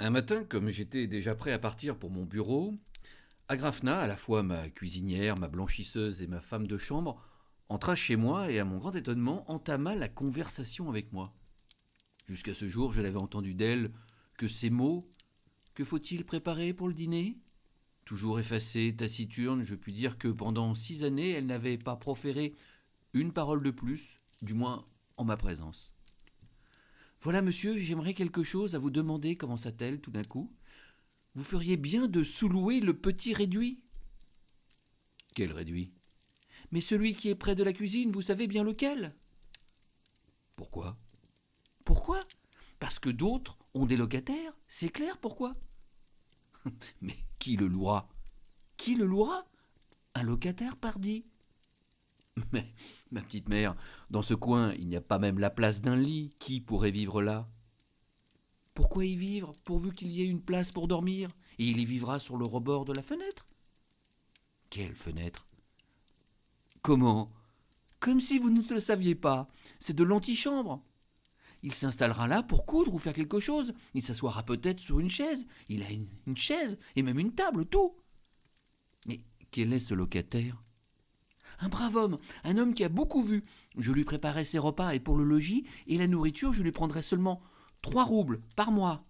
Un matin, comme j'étais déjà prêt à partir pour mon bureau, Agrafna, à la fois ma cuisinière, ma blanchisseuse et ma femme de chambre, entra chez moi et, à mon grand étonnement, entama la conversation avec moi. Jusqu'à ce jour, je n'avais entendu d'elle que ces mots Que faut-il préparer pour le dîner? Toujours effacée, taciturne, je puis dire que pendant six années, elle n'avait pas proféré une parole de plus, du moins en ma présence. Voilà, monsieur, j'aimerais quelque chose à vous demander, commença-t-elle tout d'un coup. Vous feriez bien de sous-louer le petit réduit. Quel réduit? Mais celui qui est près de la cuisine, vous savez bien lequel. Pourquoi? Pourquoi? Parce que d'autres ont des locataires, c'est clair pourquoi? Mais qui le louera? Qui le louera? Un locataire, pardi. Mais, ma petite mère, dans ce coin, il n'y a pas même la place d'un lit. Qui pourrait vivre là? Pourquoi y vivre, pourvu qu'il y ait une place pour dormir? Et il y vivra sur le rebord de la fenêtre? Quelle fenêtre? Comment? Comme si vous ne le saviez pas. C'est de l'antichambre. Il s'installera là pour coudre ou faire quelque chose. Il s'assoira peut-être sur une chaise. Il a une, une chaise et même une table, tout. Mais quel est ce locataire? Un brave homme, un homme qui a beaucoup vu. Je lui préparais ses repas et pour le logis et la nourriture, je lui prendrais seulement trois roubles par mois.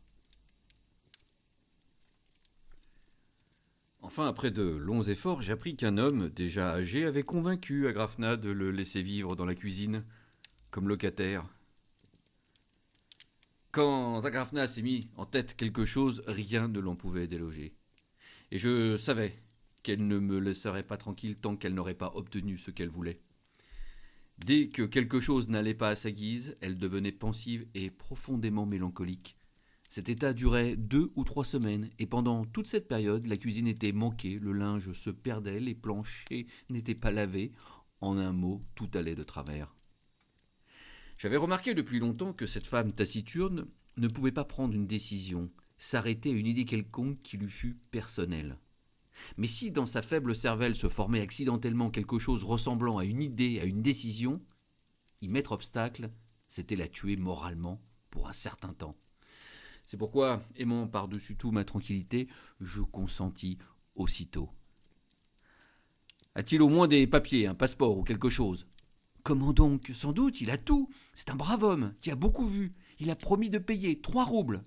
Enfin, après de longs efforts, j'appris qu'un homme, déjà âgé, avait convaincu Agrafna de le laisser vivre dans la cuisine, comme locataire. Quand Agrafna s'est mis en tête quelque chose, rien ne l'en pouvait déloger. Et je savais qu'elle ne me laisserait pas tranquille tant qu'elle n'aurait pas obtenu ce qu'elle voulait. Dès que quelque chose n'allait pas à sa guise, elle devenait pensive et profondément mélancolique. Cet état durait deux ou trois semaines, et pendant toute cette période, la cuisine était manquée, le linge se perdait, les planchers n'étaient pas lavés, en un mot, tout allait de travers. J'avais remarqué depuis longtemps que cette femme taciturne ne pouvait pas prendre une décision, s'arrêter à une idée quelconque qui lui fût personnelle. Mais si dans sa faible cervelle se formait accidentellement quelque chose ressemblant à une idée, à une décision, y mettre obstacle, c'était la tuer moralement pour un certain temps. C'est pourquoi, aimant par-dessus tout ma tranquillité, je consentis aussitôt. A-t-il au moins des papiers, un passeport ou quelque chose? Comment donc? Sans doute, il a tout. C'est un brave homme qui a beaucoup vu. Il a promis de payer trois roubles.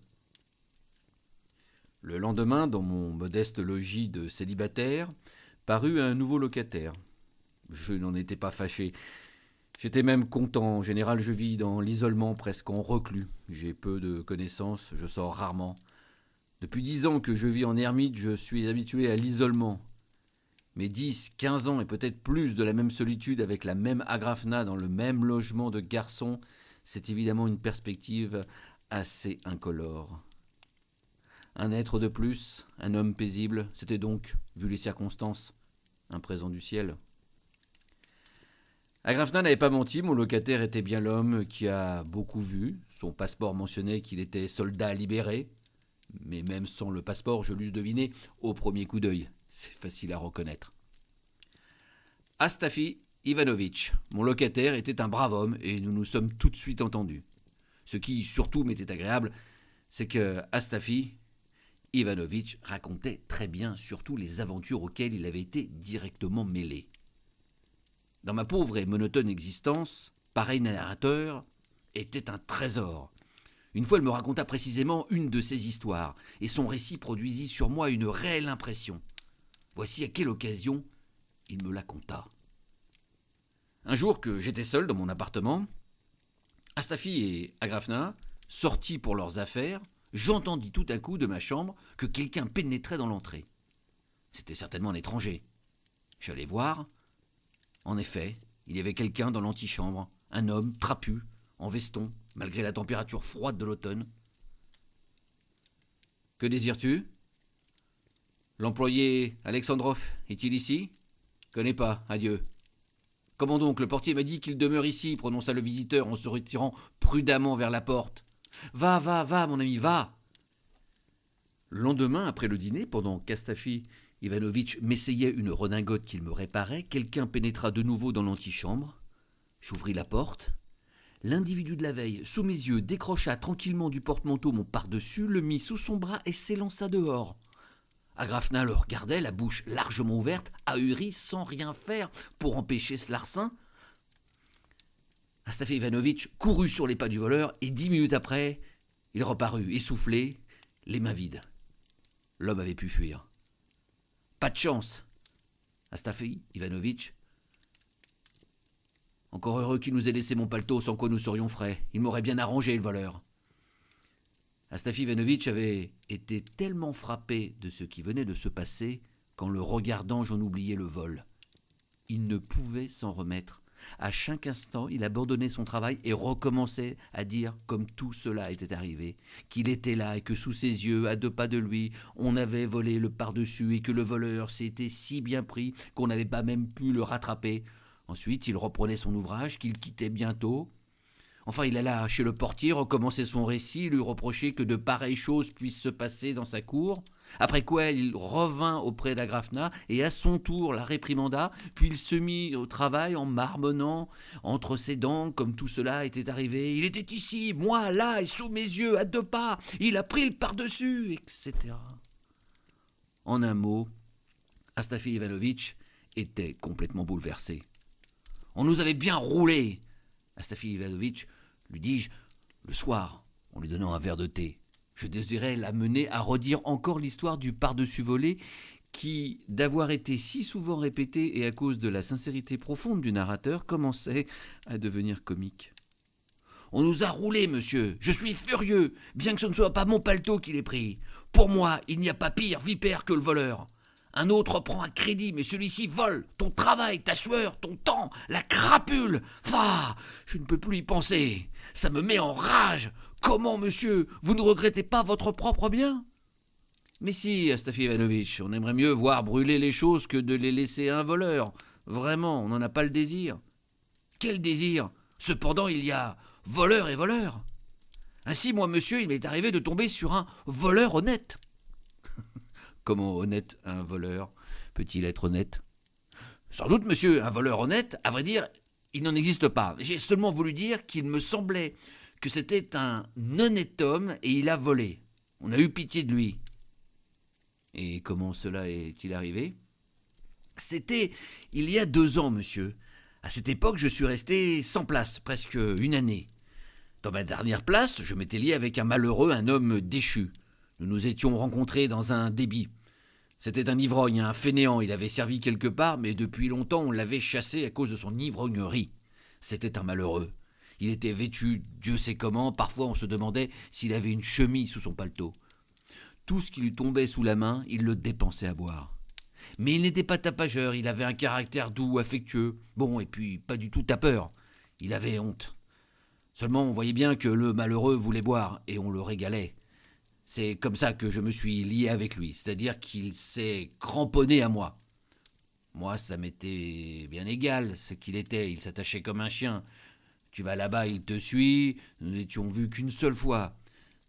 Le lendemain, dans mon modeste logis de célibataire, parut un nouveau locataire. Je n'en étais pas fâché. J'étais même content. En général, je vis dans l'isolement presque en reclus. J'ai peu de connaissances, je sors rarement. Depuis dix ans que je vis en ermite, je suis habitué à l'isolement. Mais dix, quinze ans et peut-être plus de la même solitude avec la même agrafna dans le même logement de garçon, c'est évidemment une perspective assez incolore. Un être de plus, un homme paisible, c'était donc, vu les circonstances, un présent du ciel. Agrafna n'avait pas menti, mon locataire était bien l'homme qui a beaucoup vu. Son passeport mentionnait qu'il était soldat libéré. Mais même sans le passeport, je l'eusse deviné au premier coup d'œil. C'est facile à reconnaître. Astafi Ivanovitch, mon locataire, était un brave homme et nous nous sommes tout de suite entendus. Ce qui surtout m'était agréable, c'est que Astafi Ivanovitch racontait très bien surtout les aventures auxquelles il avait été directement mêlé. Dans ma pauvre et monotone existence, pareil narrateur était un trésor. Une fois, il me raconta précisément une de ces histoires, et son récit produisit sur moi une réelle impression. Voici à quelle occasion il me la conta. Un jour que j'étais seul dans mon appartement, Astafi et Agrafna, sortis pour leurs affaires, j'entendis tout à coup de ma chambre que quelqu'un pénétrait dans l'entrée. C'était certainement un étranger. J'allais voir. En effet, il y avait quelqu'un dans l'antichambre, un homme trapu, en veston, malgré la température froide de l'automne. Que désires-tu? L'employé Alexandrov est-il ici? Connais pas, adieu. Comment donc Le portier m'a dit qu'il demeure ici, prononça le visiteur en se retirant prudemment vers la porte. Va, va, va, mon ami, va. Le lendemain, après le dîner, pendant qu'Astafi Ivanovitch m'essayait une redingote qu'il me réparait, quelqu'un pénétra de nouveau dans l'antichambre. J'ouvris la porte. L'individu de la veille, sous mes yeux, décrocha tranquillement du porte-manteau mon par-dessus, le mit sous son bras et s'élança dehors. Agrafna le regardait, la bouche largement ouverte, ahuri, sans rien faire pour empêcher ce larcin. Astafé Ivanovitch courut sur les pas du voleur et dix minutes après, il reparut essoufflé, les mains vides. L'homme avait pu fuir. Pas de chance. Astafé Ivanovitch. Encore heureux qu'il nous ait laissé mon paletot sans quoi nous serions frais. Il m'aurait bien arrangé, le voleur. Astafi Ivanovitch avait été tellement frappé de ce qui venait de se passer qu'en le regardant, j'en oubliais le vol. Il ne pouvait s'en remettre. À chaque instant, il abandonnait son travail et recommençait à dire, comme tout cela était arrivé, qu'il était là et que sous ses yeux, à deux pas de lui, on avait volé le par-dessus et que le voleur s'était si bien pris qu'on n'avait pas même pu le rattraper. Ensuite, il reprenait son ouvrage qu'il quittait bientôt, Enfin, il alla chez le portier recommencer son récit, lui reprocher que de pareilles choses puissent se passer dans sa cour. Après quoi, il revint auprès d'Agrafna et à son tour la réprimanda, puis il se mit au travail en marmonnant entre ses dents comme tout cela était arrivé. Il était ici, moi là, et sous mes yeux, à deux pas. Il a pris le par-dessus, etc. En un mot, Astafi Ivanovitch était complètement bouleversé. On nous avait bien roulé. Astafi Ivanovitch lui dis-je, le soir, en lui donnant un verre de thé. Je désirais l'amener à redire encore l'histoire du par-dessus volé qui, d'avoir été si souvent répétée et à cause de la sincérité profonde du narrateur, commençait à devenir comique. On nous a roulé, monsieur. Je suis furieux, bien que ce ne soit pas mon paletot qui l'ait pris. Pour moi, il n'y a pas pire vipère que le voleur. Un autre prend un crédit, mais celui-ci vole ton travail, ta sueur, ton temps, la crapule. Fa, je ne peux plus y penser. Ça me met en rage. Comment, monsieur, vous ne regrettez pas votre propre bien? Mais si, Astafi Ivanovitch, on aimerait mieux voir brûler les choses que de les laisser à un voleur. Vraiment, on n'en a pas le désir. Quel désir? Cependant, il y a voleur et voleur. Ainsi, moi, monsieur, il m'est arrivé de tomber sur un voleur honnête. Comment honnête un voleur peut-il être honnête? Sans doute, monsieur, un voleur honnête, à vrai dire, il n'en existe pas. J'ai seulement voulu dire qu'il me semblait que c'était un honnête homme et il a volé. On a eu pitié de lui. Et comment cela est-il arrivé? C'était il y a deux ans, monsieur. À cette époque, je suis resté sans place, presque une année. Dans ma dernière place, je m'étais lié avec un malheureux, un homme déchu. Nous nous étions rencontrés dans un débit. C'était un ivrogne, un fainéant, il avait servi quelque part, mais depuis longtemps on l'avait chassé à cause de son ivrognerie. C'était un malheureux. Il était vêtu, Dieu sait comment, parfois on se demandait s'il avait une chemise sous son paletot. Tout ce qui lui tombait sous la main, il le dépensait à boire. Mais il n'était pas tapageur, il avait un caractère doux, affectueux, bon, et puis pas du tout tapeur. Il avait honte. Seulement on voyait bien que le malheureux voulait boire, et on le régalait. C'est comme ça que je me suis lié avec lui, c'est-à-dire qu'il s'est cramponné à moi. Moi, ça m'était bien égal ce qu'il était, il s'attachait comme un chien. Tu vas là-bas, il te suit, nous n'étions vus qu'une seule fois.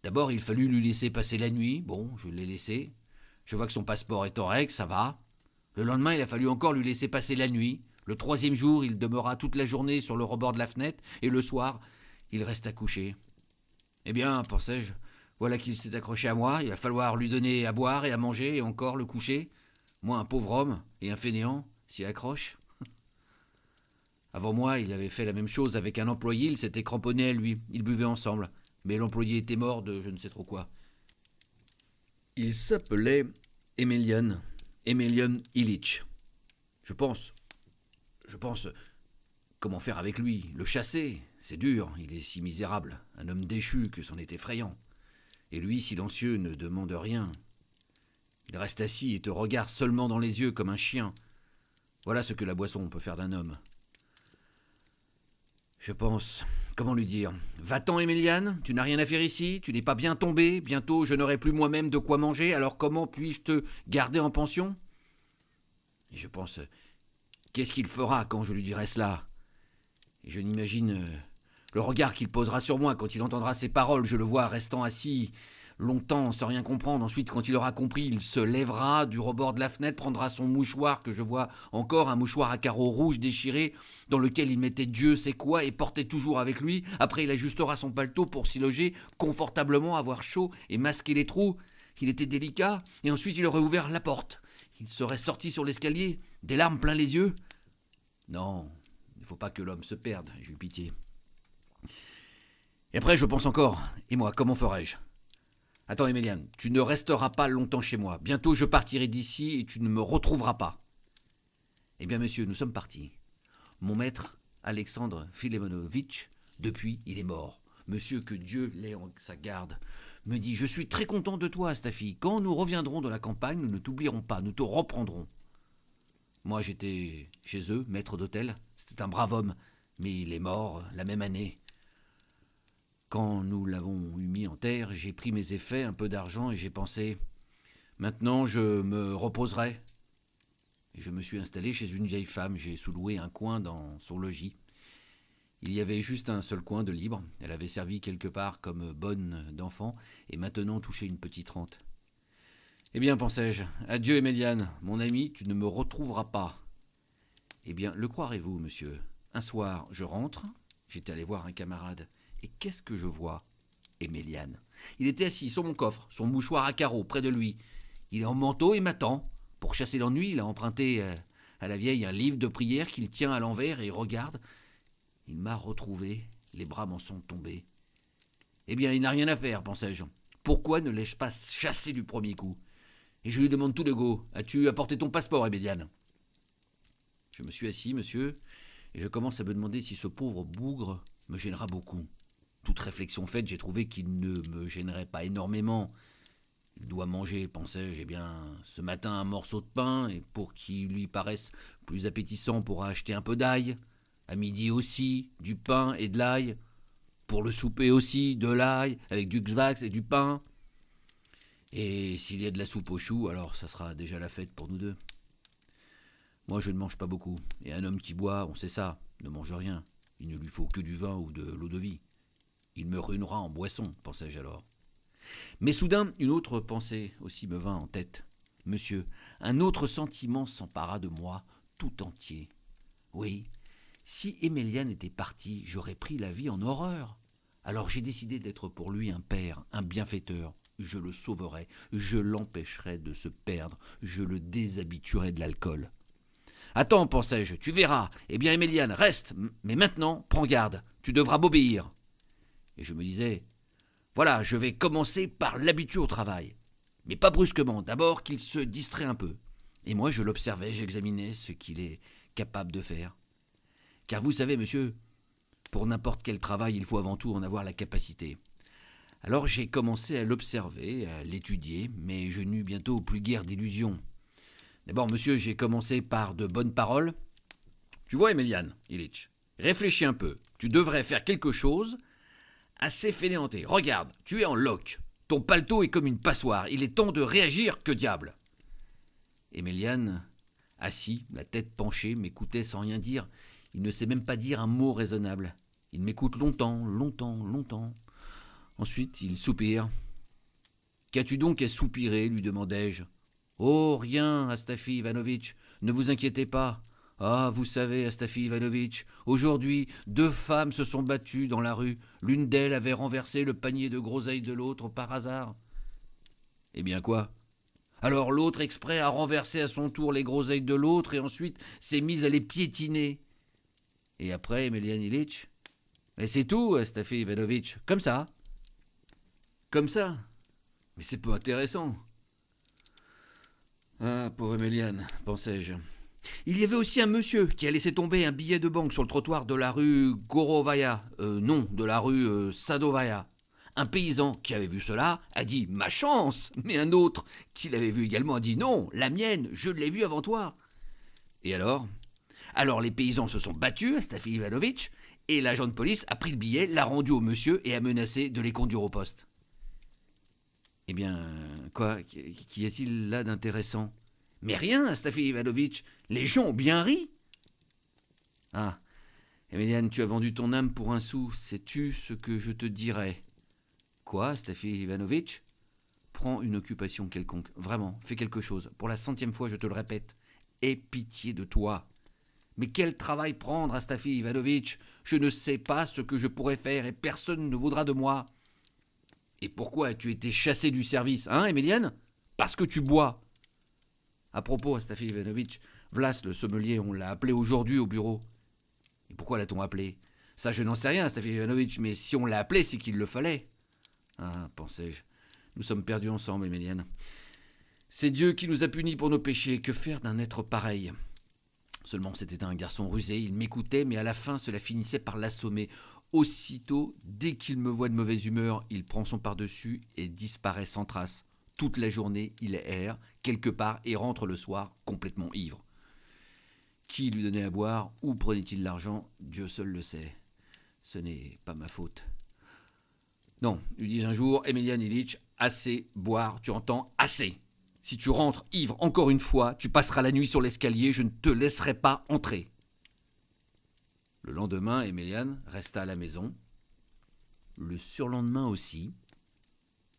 D'abord, il fallut lui laisser passer la nuit, bon, je l'ai laissé. Je vois que son passeport est en règle, ça va. Le lendemain, il a fallu encore lui laisser passer la nuit. Le troisième jour, il demeura toute la journée sur le rebord de la fenêtre, et le soir, il resta couché. Eh bien, pensais-je, voilà qu'il s'est accroché à moi, il va falloir lui donner à boire et à manger et encore le coucher. Moi, un pauvre homme et un fainéant, s'y accroche. Avant moi, il avait fait la même chose avec un employé, il s'était cramponné à lui, ils buvaient ensemble. Mais l'employé était mort de je ne sais trop quoi. Il s'appelait Emelian, Emelian Illich. Je pense, je pense, comment faire avec lui? Le chasser C'est dur, il est si misérable, un homme déchu que c'en est effrayant. Et lui, silencieux, ne demande rien. Il reste assis et te regarde seulement dans les yeux comme un chien. Voilà ce que la boisson peut faire d'un homme. Je pense. Comment lui dire Va-t'en, Emiliane, tu n'as rien à faire ici, tu n'es pas bien tombé, bientôt je n'aurai plus moi-même de quoi manger, alors comment puis-je te garder en pension? Et je pense Qu'est-ce qu'il fera quand je lui dirai cela? Et je n'imagine le regard qu'il posera sur moi quand il entendra ces paroles, je le vois restant assis, longtemps sans rien comprendre. Ensuite, quand il aura compris, il se lèvera du rebord de la fenêtre, prendra son mouchoir, que je vois encore, un mouchoir à carreaux rouges déchiré, dans lequel il mettait Dieu sait quoi et portait toujours avec lui. Après, il ajustera son paletot pour s'y loger confortablement, avoir chaud et masquer les trous. Il était délicat, et ensuite il aurait ouvert la porte. Il serait sorti sur l'escalier, des larmes plein les yeux. Non, il ne faut pas que l'homme se perde, j'ai eu pitié. Et après, je pense encore. Et moi, comment ferais-je? Attends, Emiliane, tu ne resteras pas longtemps chez moi. Bientôt, je partirai d'ici et tu ne me retrouveras pas. Eh bien, monsieur, nous sommes partis. Mon maître, Alexandre Filemonovitch, depuis, il est mort. Monsieur, que Dieu l'ait en sa garde, me dit Je suis très content de toi, Staffy. Quand nous reviendrons de la campagne, nous ne t'oublierons pas, nous te reprendrons. Moi, j'étais chez eux, maître d'hôtel. C'était un brave homme, mais il est mort la même année. Quand nous l'avons eu mis en terre, j'ai pris mes effets, un peu d'argent, et j'ai pensé Maintenant, je me reposerai. Je me suis installé chez une vieille femme. J'ai sous-loué un coin dans son logis. Il y avait juste un seul coin de libre. Elle avait servi quelque part comme bonne d'enfant et maintenant touchait une petite rente. Eh bien, pensais-je, adieu Éméliane, mon ami, tu ne me retrouveras pas. Eh bien, le croirez-vous, monsieur? Un soir, je rentre, j'étais allé voir un camarade. Et qu'est-ce que je vois Éméliane. Il était assis sur mon coffre, son mouchoir à carreaux, près de lui. Il est en manteau et m'attend. Pour chasser l'ennui, il a emprunté euh, à la vieille un livre de prière qu'il tient à l'envers et regarde. Il m'a retrouvé, les bras m'en sont tombés. Eh bien, il n'a rien à faire, pensais-je. Pourquoi ne l'ai-je pas chassé du premier coup? Et je lui demande tout de go As-tu apporté ton passeport, Éméliane Je me suis assis, monsieur, et je commence à me demander si ce pauvre bougre me gênera beaucoup toute réflexion faite, j'ai trouvé qu'il ne me gênerait pas énormément. Il doit manger, pensais-je, eh bien, ce matin un morceau de pain, et pour qu'il lui paraisse plus appétissant, pourra acheter un peu d'ail. À midi aussi, du pain et de l'ail. Pour le souper aussi, de l'ail, avec du xvax et du pain. Et s'il y a de la soupe aux choux, alors ça sera déjà la fête pour nous deux. Moi, je ne mange pas beaucoup, et un homme qui boit, on sait ça, ne mange rien. Il ne lui faut que du vin ou de l'eau de vie. Il me ruinera en boisson, pensai-je alors. Mais soudain, une autre pensée aussi me vint en tête. Monsieur, un autre sentiment s'empara de moi tout entier. Oui, si Éméliane était partie, j'aurais pris la vie en horreur. Alors j'ai décidé d'être pour lui un père, un bienfaiteur. Je le sauverai, je l'empêcherai de se perdre, je le déshabituerai de l'alcool. Attends, pensai-je, tu verras. Eh bien, Éméliane, reste, mais maintenant, prends garde, tu devras m'obéir. Et je me disais, voilà, je vais commencer par l'habitude au travail. Mais pas brusquement, d'abord qu'il se distrait un peu. Et moi, je l'observais, j'examinais ce qu'il est capable de faire. Car vous savez, monsieur, pour n'importe quel travail, il faut avant tout en avoir la capacité. Alors j'ai commencé à l'observer, à l'étudier, mais je n'eus bientôt plus guère d'illusions. D'abord, monsieur, j'ai commencé par de bonnes paroles. Tu vois, Emelian Illich, réfléchis un peu. Tu devrais faire quelque chose assez fainéanté. Regarde, tu es en loque. Ton paletot est comme une passoire. Il est temps de réagir, que diable Éméliane, assis, la tête penchée, m'écoutait sans rien dire. Il ne sait même pas dire un mot raisonnable. Il m'écoute longtemps, longtemps, longtemps. Ensuite, il soupire. Qu'as-tu donc à soupirer lui demandai-je. Oh, rien, Astafi Ivanovitch, ne vous inquiétez pas. Ah, vous savez, Astafi Ivanovitch, aujourd'hui, deux femmes se sont battues dans la rue. L'une d'elles avait renversé le panier de groseilles de l'autre par hasard. Eh bien quoi? Alors l'autre exprès a renversé à son tour les groseilles de l'autre et ensuite s'est mise à les piétiner. Et après, Emelian Ilitch Mais c'est tout, Astafi Ivanovitch, comme ça. Comme ça Mais c'est pas intéressant. Ah, pauvre Emelian, pensais-je. Il y avait aussi un monsieur qui a laissé tomber un billet de banque sur le trottoir de la rue Gorovaya, euh, non, de la rue euh, Sadovaya. Un paysan qui avait vu cela a dit Ma chance Mais un autre qui l'avait vu également a dit Non, la mienne, je l'ai vue avant toi. Et alors? Alors les paysans se sont battus, Stafi Ivanovitch, et l'agent de police a pris le billet, l'a rendu au monsieur et a menacé de les conduire au poste. Eh bien, quoi? Qu'y a-t-il là d'intéressant? Mais rien, Astafi Ivanovitch. Les gens ont bien ri. Ah, Emiliane, tu as vendu ton âme pour un sou. Sais-tu ce que je te dirais? Quoi, Stafi Ivanovitch? Prends une occupation quelconque. Vraiment, fais quelque chose. Pour la centième fois, je te le répète. Aie pitié de toi. Mais quel travail prendre, Astafi Ivanovitch? Je ne sais pas ce que je pourrais faire et personne ne voudra de moi. Et pourquoi as-tu été chassé du service, hein, Emilienne Parce que tu bois. À propos, Astafi Ivanovitch, Vlas, le sommelier, on l'a appelé aujourd'hui au bureau. Et pourquoi l'a-t-on appelé? Ça, je n'en sais rien, Astafi Ivanovitch, mais si on l'a appelé, c'est qu'il le fallait. Ah, pensais-je, nous sommes perdus ensemble, Emilienne. C'est Dieu qui nous a punis pour nos péchés. Que faire d'un être pareil? Seulement, c'était un garçon rusé, il m'écoutait, mais à la fin, cela finissait par l'assommer. Aussitôt, dès qu'il me voit de mauvaise humeur, il prend son par-dessus et disparaît sans trace. Toute la journée, il erre quelque part et rentre le soir complètement ivre. Qui lui donnait à boire Où prenait-il l'argent Dieu seul le sait. Ce n'est pas ma faute. Non, lui dis un jour, Emilian Illich, assez boire, tu entends Assez si tu rentres ivre encore une fois, tu passeras la nuit sur l'escalier, je ne te laisserai pas entrer. Le lendemain, Emilian resta à la maison. Le surlendemain aussi.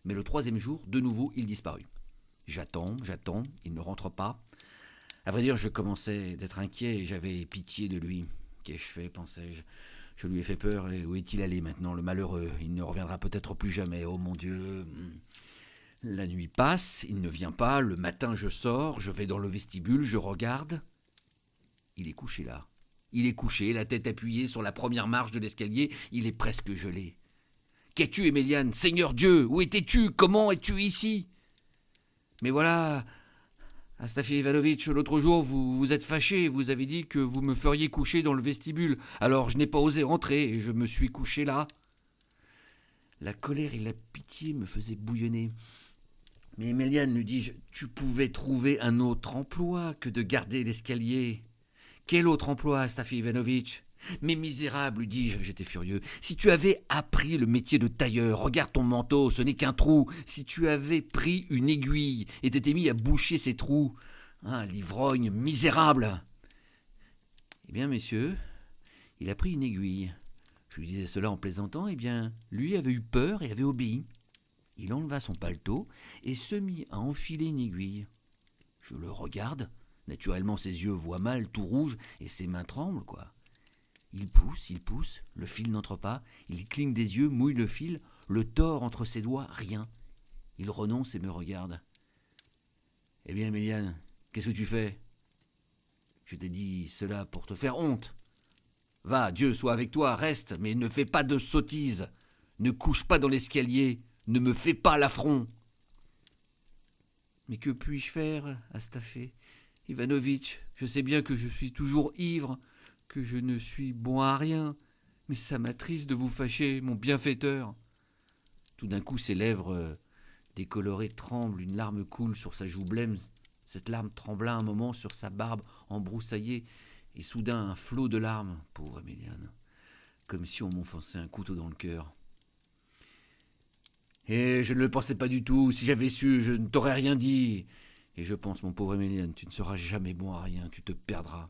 Mais le troisième jour, de nouveau, il disparut. J'attends, j'attends, il ne rentre pas. À vrai dire, je commençais d'être inquiet et j'avais pitié de lui. Qu'ai-je fait, pensais-je? Je lui ai fait peur et où est-il allé maintenant, le malheureux Il ne reviendra peut-être plus jamais, oh mon Dieu la nuit passe, il ne vient pas, le matin je sors, je vais dans le vestibule, je regarde. Il est couché là. Il est couché, la tête appuyée sur la première marche de l'escalier, il est presque gelé. Qu'as-tu, Éméliane Seigneur Dieu, où étais-tu? Comment es-tu ici? Mais voilà, Astafi Ivanovitch, l'autre jour, vous vous êtes fâché, vous avez dit que vous me feriez coucher dans le vestibule, alors je n'ai pas osé rentrer et je me suis couché là. La colère et la pitié me faisaient bouillonner. Mais Méliane, lui dis-je, tu pouvais trouver un autre emploi que de garder l'escalier. Quel autre emploi, Stafi Ivanovitch? Mais misérable, lui dis-je, j'étais furieux. Si tu avais appris le métier de tailleur, regarde ton manteau, ce n'est qu'un trou. Si tu avais pris une aiguille et t'étais mis à boucher ces trous. Ah, l'ivrogne misérable Eh bien, messieurs, il a pris une aiguille. Je lui disais cela en plaisantant, eh bien, lui avait eu peur et avait obéi. Il enleva son paletot et se mit à enfiler une aiguille. Je le regarde. Naturellement, ses yeux voient mal, tout rouge, et ses mains tremblent, quoi. Il pousse, il pousse, le fil n'entre pas, il cligne des yeux, mouille le fil, le tord entre ses doigts, rien. Il renonce et me regarde. Eh bien, Méliane, qu'est-ce que tu fais? Je t'ai dit cela pour te faire honte. Va, Dieu soit avec toi, reste, mais ne fais pas de sottises. Ne couche pas dans l'escalier, ne me fais pas l'affront. Mais que puis-je faire, Astafé Ivanovitch, je sais bien que je suis toujours ivre, que je ne suis bon à rien, mais ça m'attriste de vous fâcher, mon bienfaiteur. Tout d'un coup, ses lèvres euh, décolorées tremblent, une larme coule sur sa joue blême. Cette larme trembla un moment sur sa barbe embroussaillée, et soudain un flot de larmes, pauvre Emiliane, comme si on m'enfonçait un couteau dans le cœur. Et je ne le pensais pas du tout. Si j'avais su, je ne t'aurais rien dit. Et je pense, mon pauvre Emilienne, tu ne seras jamais bon à rien, tu te perdras.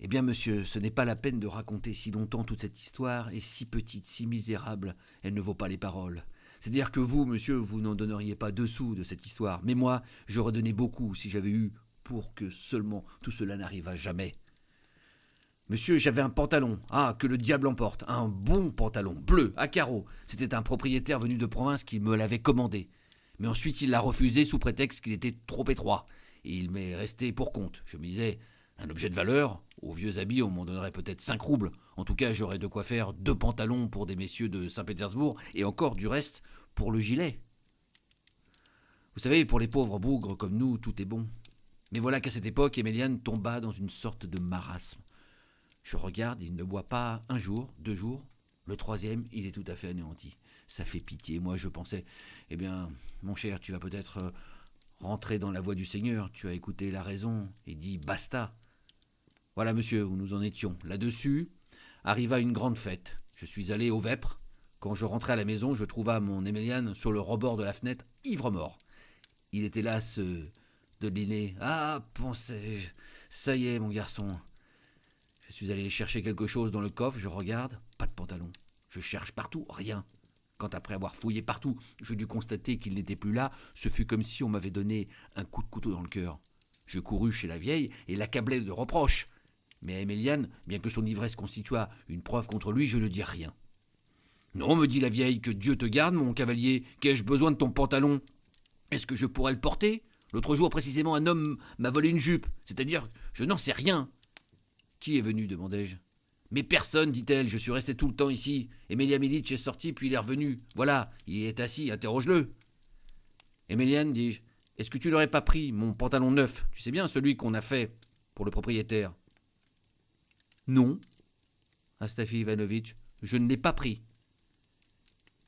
Eh bien, monsieur, ce n'est pas la peine de raconter si longtemps toute cette histoire, est si petite, si misérable, elle ne vaut pas les paroles. C'est-à-dire que vous, monsieur, vous n'en donneriez pas deux sous de cette histoire, mais moi, j'aurais donné beaucoup si j'avais eu pour que seulement tout cela n'arrivât jamais. Monsieur, j'avais un pantalon. Ah, que le diable emporte. Un bon pantalon, bleu, à carreaux. C'était un propriétaire venu de province qui me l'avait commandé. Mais ensuite, il l'a refusé sous prétexte qu'il était trop étroit. Et il m'est resté pour compte. Je me disais, un objet de valeur, aux vieux habits, on m'en donnerait peut-être cinq roubles. En tout cas, j'aurais de quoi faire deux pantalons pour des messieurs de Saint-Pétersbourg, et encore du reste pour le gilet. Vous savez, pour les pauvres bougres comme nous, tout est bon. Mais voilà qu'à cette époque, Éméliane tomba dans une sorte de marasme. Je regarde, il ne boit pas un jour, deux jours. Le troisième, il est tout à fait anéanti. Ça fait pitié. Moi, je pensais, eh bien, mon cher, tu vas peut-être euh, rentrer dans la voie du Seigneur. Tu as écouté la raison et dit basta. Voilà, monsieur, où nous en étions. Là-dessus, arriva une grande fête. Je suis allé au Vêpres. Quand je rentrai à la maison, je trouva mon Éméliane sur le rebord de la fenêtre, ivre-mort. Il était là, ce de l'inné. Ah, pensais-je, ça y est, mon garçon. Je suis allé chercher quelque chose dans le coffre, je regarde, pas de pantalon. Je cherche partout, rien. Quand après avoir fouillé partout, je dus constater qu'il n'était plus là, ce fut comme si on m'avait donné un coup de couteau dans le cœur. Je courus chez la vieille et l'accablai de reproches. Mais à Émiliane, bien que son ivresse constituât une preuve contre lui, je ne dis rien. Non, me dit la vieille, que Dieu te garde, mon cavalier. Qu'ai-je besoin de ton pantalon? Est-ce que je pourrais le porter? L'autre jour, précisément, un homme m'a volé une jupe. C'est-à-dire, je n'en sais rien. Qui est venu? demandai-je. Mais personne, dit-elle, je suis resté tout le temps ici. Emilia Milic est sorti, puis il est revenu. Voilà, il est assis, interroge-le. Emiliane, dis-je, est-ce que tu n'aurais pas pris mon pantalon neuf? Tu sais bien, celui qu'on a fait pour le propriétaire Non, Astafi Ivanovitch, je ne l'ai pas pris.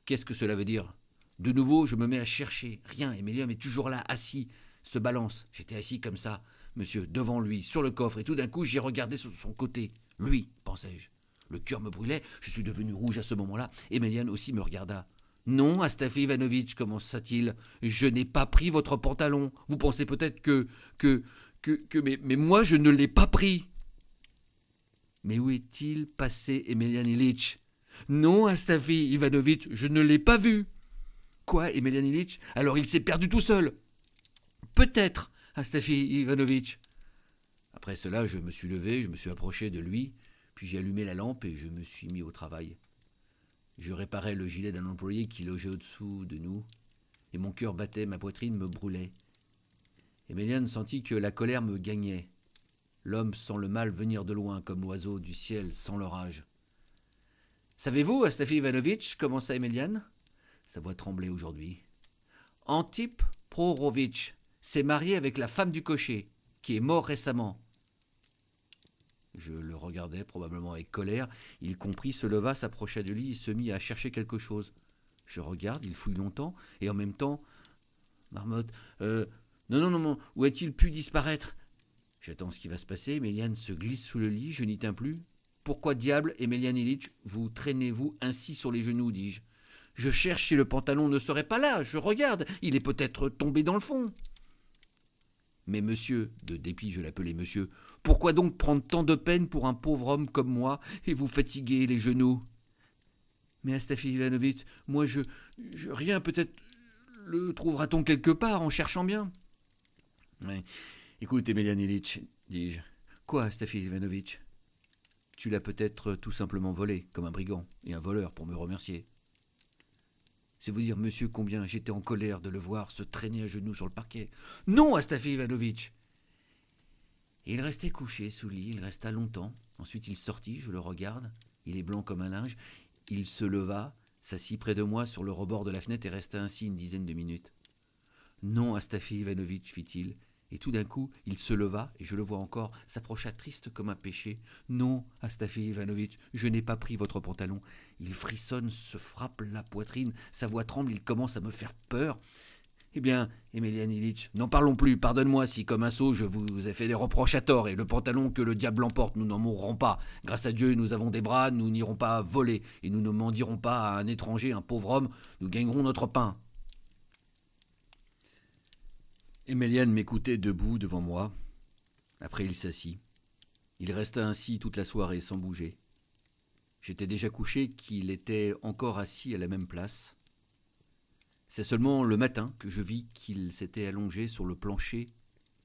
Qu'est-ce que cela veut dire? De nouveau, je me mets à chercher. Rien, Emilium est toujours là, assis, se balance. J'étais assis comme ça, monsieur, devant lui, sur le coffre, et tout d'un coup, j'ai regardé sur son côté. Lui, pensai-je. Le cœur me brûlait, je suis devenu rouge à ce moment-là. Emilian aussi me regarda. Non, Astafi Ivanovitch, commença-t-il, je n'ai pas pris votre pantalon. Vous pensez peut-être que. que. que. que mais moi, je ne l'ai pas pris. Mais où est-il passé, Emelian non, Astafi Ivanovitch, je ne l'ai pas vu. Quoi, Emelian Alors il s'est perdu tout seul. Peut-être, Astafi Ivanovitch. Après cela, je me suis levé, je me suis approché de lui, puis j'ai allumé la lampe et je me suis mis au travail. Je réparais le gilet d'un employé qui logeait au-dessous de nous, et mon cœur battait, ma poitrine me brûlait. Emelian sentit que la colère me gagnait. L'homme sent le mal venir de loin comme l'oiseau du ciel sent l'orage. Savez-vous, Astafi Ivanovitch, commença Emelian? Sa voix tremblait aujourd'hui. Antip Prorovitch s'est marié avec la femme du cocher, qui est mort récemment. Je le regardais, probablement avec colère. Il comprit, se leva, s'approcha du lit et se mit à chercher quelque chose. Je regarde, il fouille longtemps, et en même temps. Marmotte. Euh, non, non, non, non, où a-t-il pu disparaître? J'attends ce qui va se passer. Méliane se glisse sous le lit, je n'y tiens plus. Pourquoi diable, Emelian Ilitch, vous traînez-vous ainsi sur les genoux dis-je? Je cherche si le pantalon ne serait pas là, je regarde, il est peut-être tombé dans le fond. Mais monsieur, de dépit je l'appelais monsieur, pourquoi donc prendre tant de peine pour un pauvre homme comme moi et vous fatiguer les genoux? Mais Astafi Ivanovitch, moi je, je rien peut-être le trouvera-t-on quelque part en cherchant bien? Mais, Écoute, Emelian Ilitch, dis-je. Quoi, Astafi Ivanovitch? Tu l'as peut-être tout simplement volé, comme un brigand, et un voleur pour me remercier. C'est vous dire, monsieur, combien j'étais en colère de le voir se traîner à genoux sur le parquet. Non, Astafi Ivanovitch il restait couché sous le lit, il resta longtemps. Ensuite, il sortit, je le regarde. Il est blanc comme un linge. Il se leva, s'assit près de moi sur le rebord de la fenêtre et resta ainsi une dizaine de minutes. Non, Astafi Ivanovitch, fit-il, et tout d'un coup, il se leva, et je le vois encore, s'approcha triste comme un péché. Non, Astafi Ivanovitch, je n'ai pas pris votre pantalon. Il frissonne, se frappe la poitrine, sa voix tremble, il commence à me faire peur. Eh bien, Emelian Ilitch, n'en parlons plus, pardonne-moi si, comme un sot, je vous ai fait des reproches à tort, et le pantalon que le diable emporte, nous n'en mourrons pas. Grâce à Dieu, nous avons des bras, nous n'irons pas voler, et nous ne mendirons pas à un étranger, un pauvre homme, nous gagnerons notre pain. Emelian m'écoutait debout devant moi. Après, il s'assit. Il resta ainsi toute la soirée sans bouger. J'étais déjà couché qu'il était encore assis à la même place. C'est seulement le matin que je vis qu'il s'était allongé sur le plancher,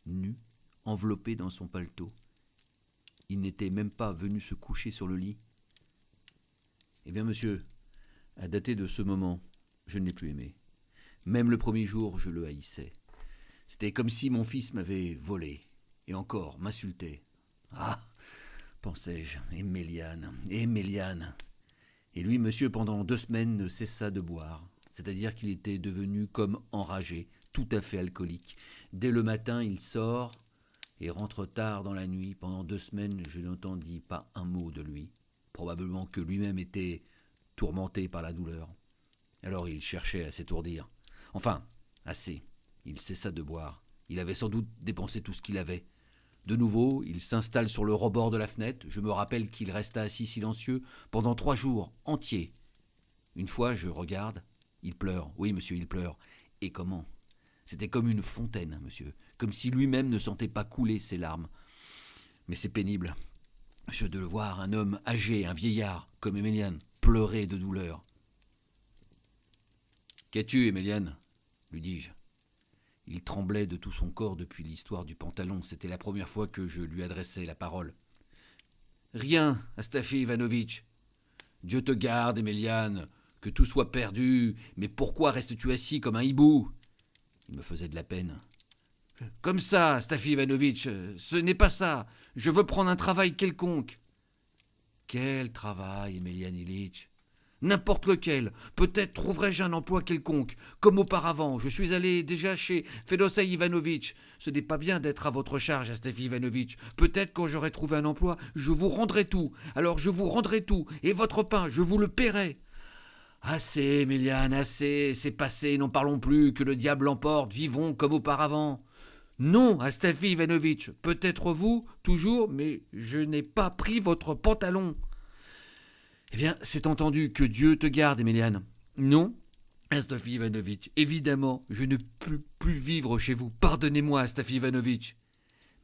nu, enveloppé dans son paletot. Il n'était même pas venu se coucher sur le lit. Eh bien, monsieur, à dater de ce moment, je ne l'ai plus aimé. Même le premier jour, je le haïssais. C'était comme si mon fils m'avait volé, et encore m'insultait. Ah pensais-je, et Méliane, et. Et lui, monsieur, pendant deux semaines, ne cessa de boire, c'est-à-dire qu'il était devenu comme enragé, tout à fait alcoolique. Dès le matin, il sort et rentre tard dans la nuit. Pendant deux semaines, je n'entendis pas un mot de lui. Probablement que lui-même était tourmenté par la douleur. Alors il cherchait à s'étourdir. Enfin, assez. Il cessa de boire. Il avait sans doute dépensé tout ce qu'il avait. De nouveau, il s'installe sur le rebord de la fenêtre. Je me rappelle qu'il resta assis silencieux pendant trois jours entiers. Une fois, je regarde. Il pleure. Oui, monsieur, il pleure. Et comment? C'était comme une fontaine, monsieur. Comme si lui-même ne sentait pas couler ses larmes. Mais c'est pénible. Je de le voir, un homme âgé, un vieillard, comme Emilian, pleurer de douleur. Qu'as-tu, Éméliane lui dis-je. Il tremblait de tout son corps depuis l'histoire du pantalon. C'était la première fois que je lui adressais la parole. Rien, Astafi Ivanovitch. Dieu te garde, Éméliane, que tout soit perdu. Mais pourquoi restes-tu assis comme un hibou? Il me faisait de la peine. Comme ça, Stafi Ivanovitch, ce n'est pas ça. Je veux prendre un travail quelconque. Quel travail, Emelian Ilitch N'importe lequel. Peut-être trouverai-je un emploi quelconque. Comme auparavant, je suis allé déjà chez Fedosei Ivanovitch. Ce n'est pas bien d'être à votre charge, Stafi Ivanovitch. Peut-être quand j'aurai trouvé un emploi, je vous rendrai tout. Alors je vous rendrai tout. Et votre pain, je vous le paierai. Assez, Emelian, assez. C'est passé, n'en parlons plus. Que le diable l'emporte. Vivons comme auparavant. Non, Astafi Ivanovitch, peut-être vous, toujours, mais je n'ai pas pris votre pantalon. Eh bien, c'est entendu, que Dieu te garde, Emiliane. Non, Astafi Ivanovitch, évidemment, je ne peux plus vivre chez vous. Pardonnez-moi, Astafi Ivanovitch.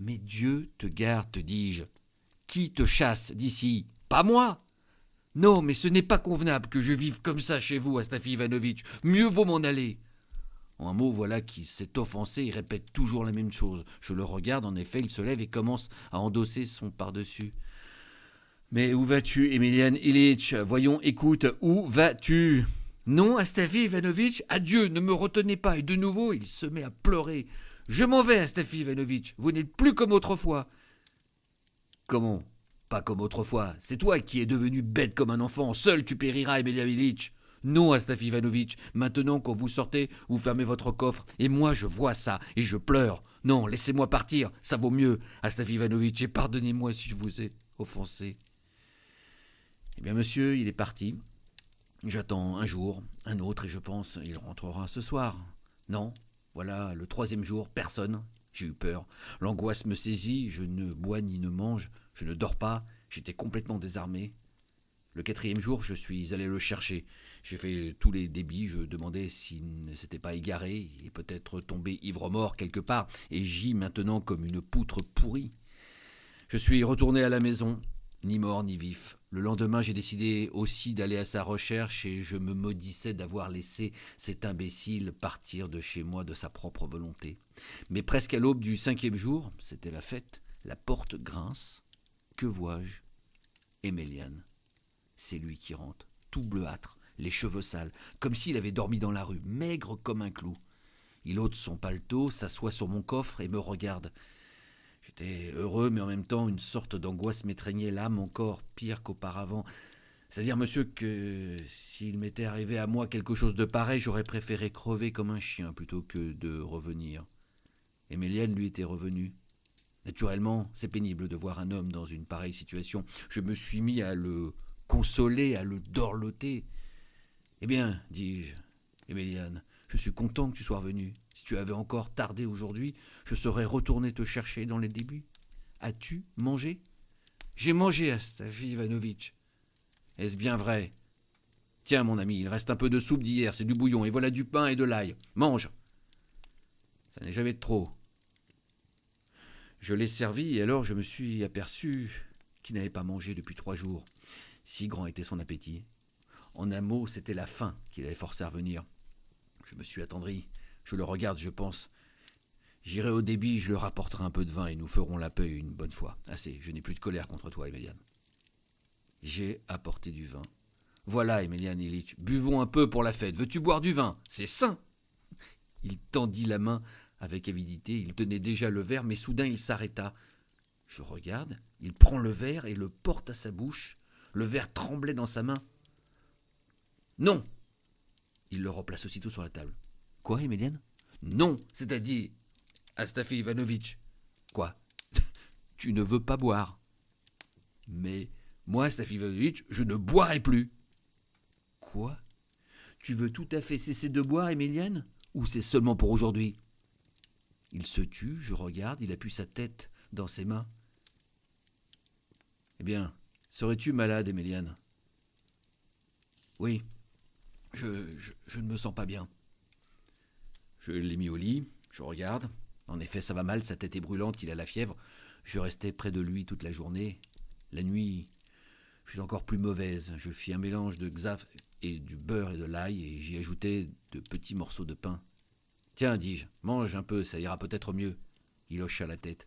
Mais Dieu te garde, te dis-je. Qui te chasse d'ici? Pas moi Non, mais ce n'est pas convenable que je vive comme ça chez vous, Astafi Ivanovitch. Mieux vaut m'en aller. En un mot, voilà qui s'est offensé et répète toujours la même chose. Je le regarde, en effet, il se lève et commence à endosser son par-dessus. Mais où vas-tu, Emilian Ilitch Voyons, écoute, où vas-tu? Non, Astafi Ivanovitch, adieu, ne me retenez pas. Et de nouveau, il se met à pleurer. Je m'en vais, Astafi Ivanovitch, vous n'êtes plus comme autrefois. Comment? Pas comme autrefois. C'est toi qui es devenu bête comme un enfant. Seul tu périras, Emilian Ilitch. Non, Astaf Ivanovitch, maintenant quand vous sortez, vous fermez votre coffre, et moi je vois ça, et je pleure. Non, laissez-moi partir, ça vaut mieux, Astaf Ivanovitch, et pardonnez-moi si je vous ai offensé. Eh bien, monsieur, il est parti. J'attends un jour, un autre, et je pense il rentrera ce soir. Non, voilà, le troisième jour, personne. J'ai eu peur. L'angoisse me saisit, je ne bois ni ne mange, je ne dors pas, j'étais complètement désarmé. Le quatrième jour, je suis allé le chercher. J'ai fait tous les débits, je demandais s'il ne s'était pas égaré, il est peut-être tombé ivre-mort quelque part, et gît maintenant comme une poutre pourrie. Je suis retourné à la maison, ni mort ni vif. Le lendemain, j'ai décidé aussi d'aller à sa recherche et je me maudissais d'avoir laissé cet imbécile partir de chez moi de sa propre volonté. Mais presque à l'aube du cinquième jour, c'était la fête, la porte grince. Que vois-je? Éméliane. C'est lui qui rentre, tout bleuâtre, les cheveux sales, comme s'il avait dormi dans la rue, maigre comme un clou. Il ôte son paletot, s'assoit sur mon coffre et me regarde. J'étais heureux, mais en même temps une sorte d'angoisse m'étreignait l'âme encore pire qu'auparavant. C'est-à-dire, monsieur, que s'il m'était arrivé à moi quelque chose de pareil, j'aurais préféré crever comme un chien plutôt que de revenir. Émélienne lui était revenue. Naturellement, c'est pénible de voir un homme dans une pareille situation. Je me suis mis à le consoler, à le dorloter. Eh bien, dis-je, Éméliane, je suis content que tu sois revenu. Si tu avais encore tardé aujourd'hui, je serais retourné te chercher dans les débuts. As-tu mangé? J'ai mangé, Astafi Ivanovitch. Est-ce bien vrai? Tiens, mon ami, il reste un peu de soupe d'hier, c'est du bouillon, et voilà du pain et de l'ail. Mange Ça n'est jamais trop. Je l'ai servi, et alors je me suis aperçu qu'il n'avait pas mangé depuis trois jours. Si grand était son appétit. En un mot, c'était la faim qui l'avait forcé à revenir. Je me suis attendri. Je le regarde, je pense. J'irai au débit, je leur apporterai un peu de vin et nous ferons la paix une bonne fois. Assez, je n'ai plus de colère contre toi, Emilian. J'ai apporté du vin. Voilà, Emilian Illich, buvons un peu pour la fête. Veux-tu boire du vin? C'est sain Il tendit la main avec avidité. Il tenait déjà le verre, mais soudain il s'arrêta. Je regarde, il prend le verre et le porte à sa bouche. Le verre tremblait dans sa main. Non Il le replace aussitôt sur la table. Quoi, Emilienne? Non, c'est-à-dire, Astafi Ivanovitch. Quoi? Tu ne veux pas boire. Mais moi, Astafi Ivanovitch, je ne boirai plus. Quoi? Tu veux tout à fait cesser de boire, Emilienne? Ou c'est seulement pour aujourd'hui? Il se tue, je regarde, il appuie sa tête dans ses mains. Eh bien, Serais-tu malade, Emiliane Oui, je, je, ne me sens pas bien. Je l'ai mis au lit, je regarde. En effet, ça va mal, sa tête est brûlante, il a la fièvre. Je restais près de lui toute la journée. La nuit fut encore plus mauvaise. Je fis un mélange de xaf, et du beurre et de l'ail, et j'y ajoutai de petits morceaux de pain. Tiens, dis-je, mange un peu, ça ira peut-être mieux. Il hocha la tête.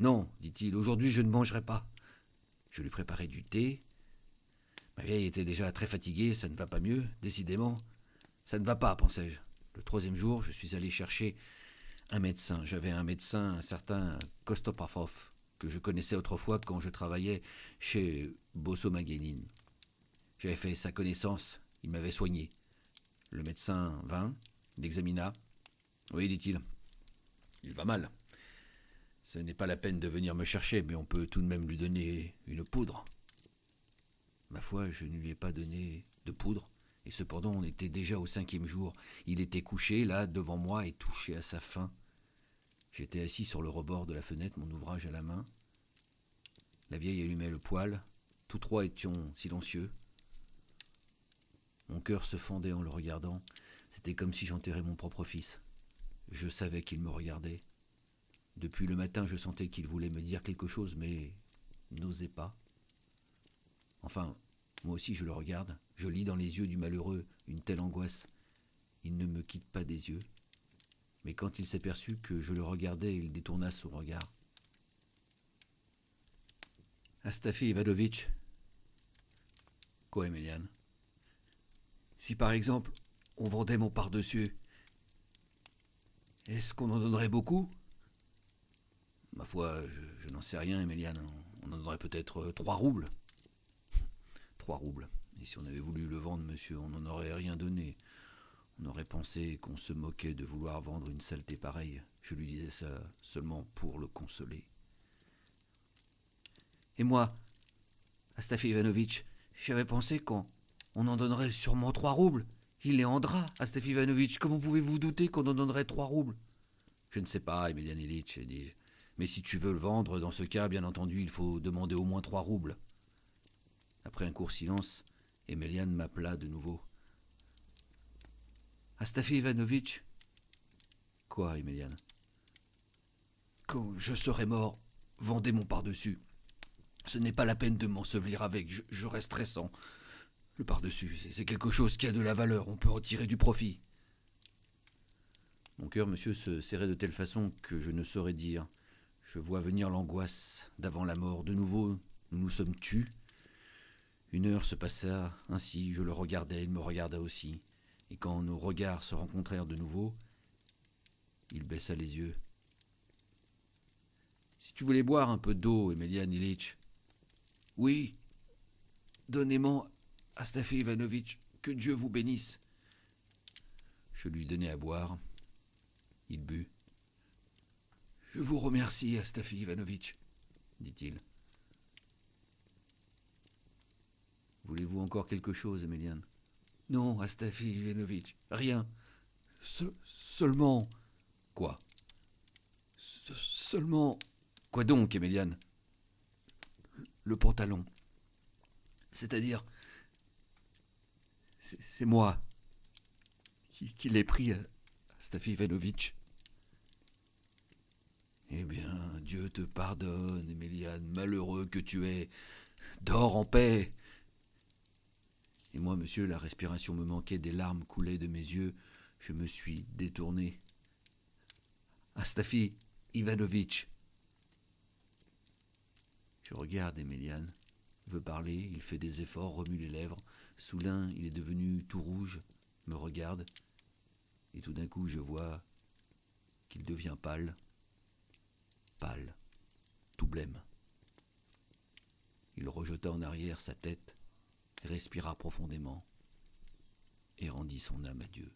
Non, dit-il, aujourd'hui je ne mangerai pas. Je lui préparai du thé. Ma vieille était déjà très fatiguée, ça ne va pas mieux, décidément. Ça ne va pas, pensai-je. Le troisième jour, je suis allé chercher un médecin. J'avais un médecin, un certain Kostopafov, que je connaissais autrefois quand je travaillais chez Bosso Maguenin. J'avais fait sa connaissance, il m'avait soigné. Le médecin vint, l'examina. Oui, dit-il, il va mal. Ce n'est pas la peine de venir me chercher, mais on peut tout de même lui donner une poudre. Ma foi, je ne lui ai pas donné de poudre, et cependant on était déjà au cinquième jour. Il était couché, là, devant moi, et touché à sa faim. J'étais assis sur le rebord de la fenêtre, mon ouvrage à la main. La vieille allumait le poêle. Tous trois étions silencieux. Mon cœur se fendait en le regardant. C'était comme si j'enterrais mon propre fils. Je savais qu'il me regardait. Depuis le matin, je sentais qu'il voulait me dire quelque chose, mais n'osait pas. Enfin, moi aussi je le regarde. Je lis dans les yeux du malheureux une telle angoisse. Il ne me quitte pas des yeux. Mais quand il s'aperçut que je le regardais, il détourna son regard. Astafi Ivanovitch. Quoi, Emiliane Si par exemple on vendait mon par-dessus, est-ce qu'on en donnerait beaucoup? Ma foi, je, n'en sais rien, Emiliane. On en donnerait peut-être euh, trois roubles. trois roubles. Et si on avait voulu le vendre, monsieur, on n'en aurait rien donné. On aurait pensé qu'on se moquait de vouloir vendre une saleté pareille. Je lui disais ça seulement pour le consoler. Et moi, Astafi Ivanovitch, j'avais pensé qu'on on en donnerait sûrement trois roubles. Il est en drap, Astafi Ivanovitch. Comment pouvez-vous douter qu'on en donnerait trois roubles? Je ne sais pas, Emilian Ilitch, dis-je. Mais si tu veux le vendre, dans ce cas, bien entendu, il faut demander au moins trois roubles. Après un court silence, Emelian m'appela de nouveau. Astafi Ivanovitch Quoi, Emelian? Quand je serai mort, vendez mon par-dessus. Ce n'est pas la peine de m'ensevelir avec, je, resterai sans. Le par-dessus, c'est quelque chose qui a de la valeur, on peut retirer du profit. Mon cœur, monsieur, se serrait de telle façon que je ne saurais dire. Je vois venir l'angoisse d'avant la mort. De nouveau, nous nous sommes tus. Une heure se passa ainsi, je le regardais, il me regarda aussi et quand nos regards se rencontrèrent de nouveau, il baissa les yeux. Si tu voulais boire un peu d'eau, Emelian Ilitch. Oui. Donnez-moi, Astafi Ivanovitch, que Dieu vous bénisse. Je lui donnai à boire. Il but. Je vous remercie, Astafi Ivanovitch, dit-il. Voulez-vous encore quelque chose, Emelian non, Astafi Ivanovitch, rien. seulement. Quoi? Seulement. Quoi donc, Emelian Le pantalon. C'est-à-dire. C'est moi qui, l'ai pris, Astafi Ivanovitch. Eh bien, Dieu te pardonne, Emelian, malheureux que tu es. Dors en paix. Et moi, monsieur, la respiration me manquait, des larmes coulaient de mes yeux. Je me suis détourné. Astafi Ivanovitch. Je regarde Emelian. Veut parler, il fait des efforts, remue les lèvres. Soudain, il est devenu tout rouge, me regarde. Et tout d'un coup, je vois qu'il devient pâle. Pâle. Tout blême. Il rejeta en arrière sa tête respira profondément et rendit son âme à Dieu.